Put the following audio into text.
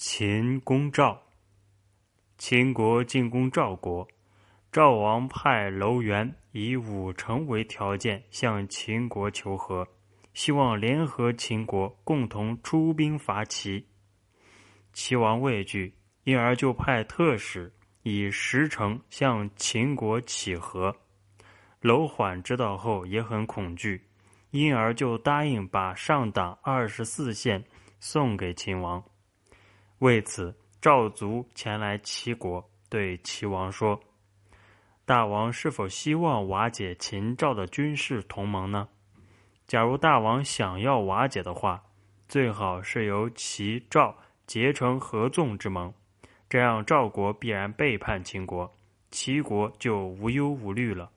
秦攻赵。秦国进攻赵国，赵王派楼元以五城为条件向秦国求和，希望联合秦国共同出兵伐齐。齐王畏惧，因而就派特使以十城向秦国乞和。楼缓知道后也很恐惧，因而就答应把上党二十四县送给秦王。为此，赵族前来齐国，对齐王说：“大王是否希望瓦解秦赵的军事同盟呢？假如大王想要瓦解的话，最好是由齐赵结成合纵之盟，这样赵国必然背叛秦国，齐国就无忧无虑了。”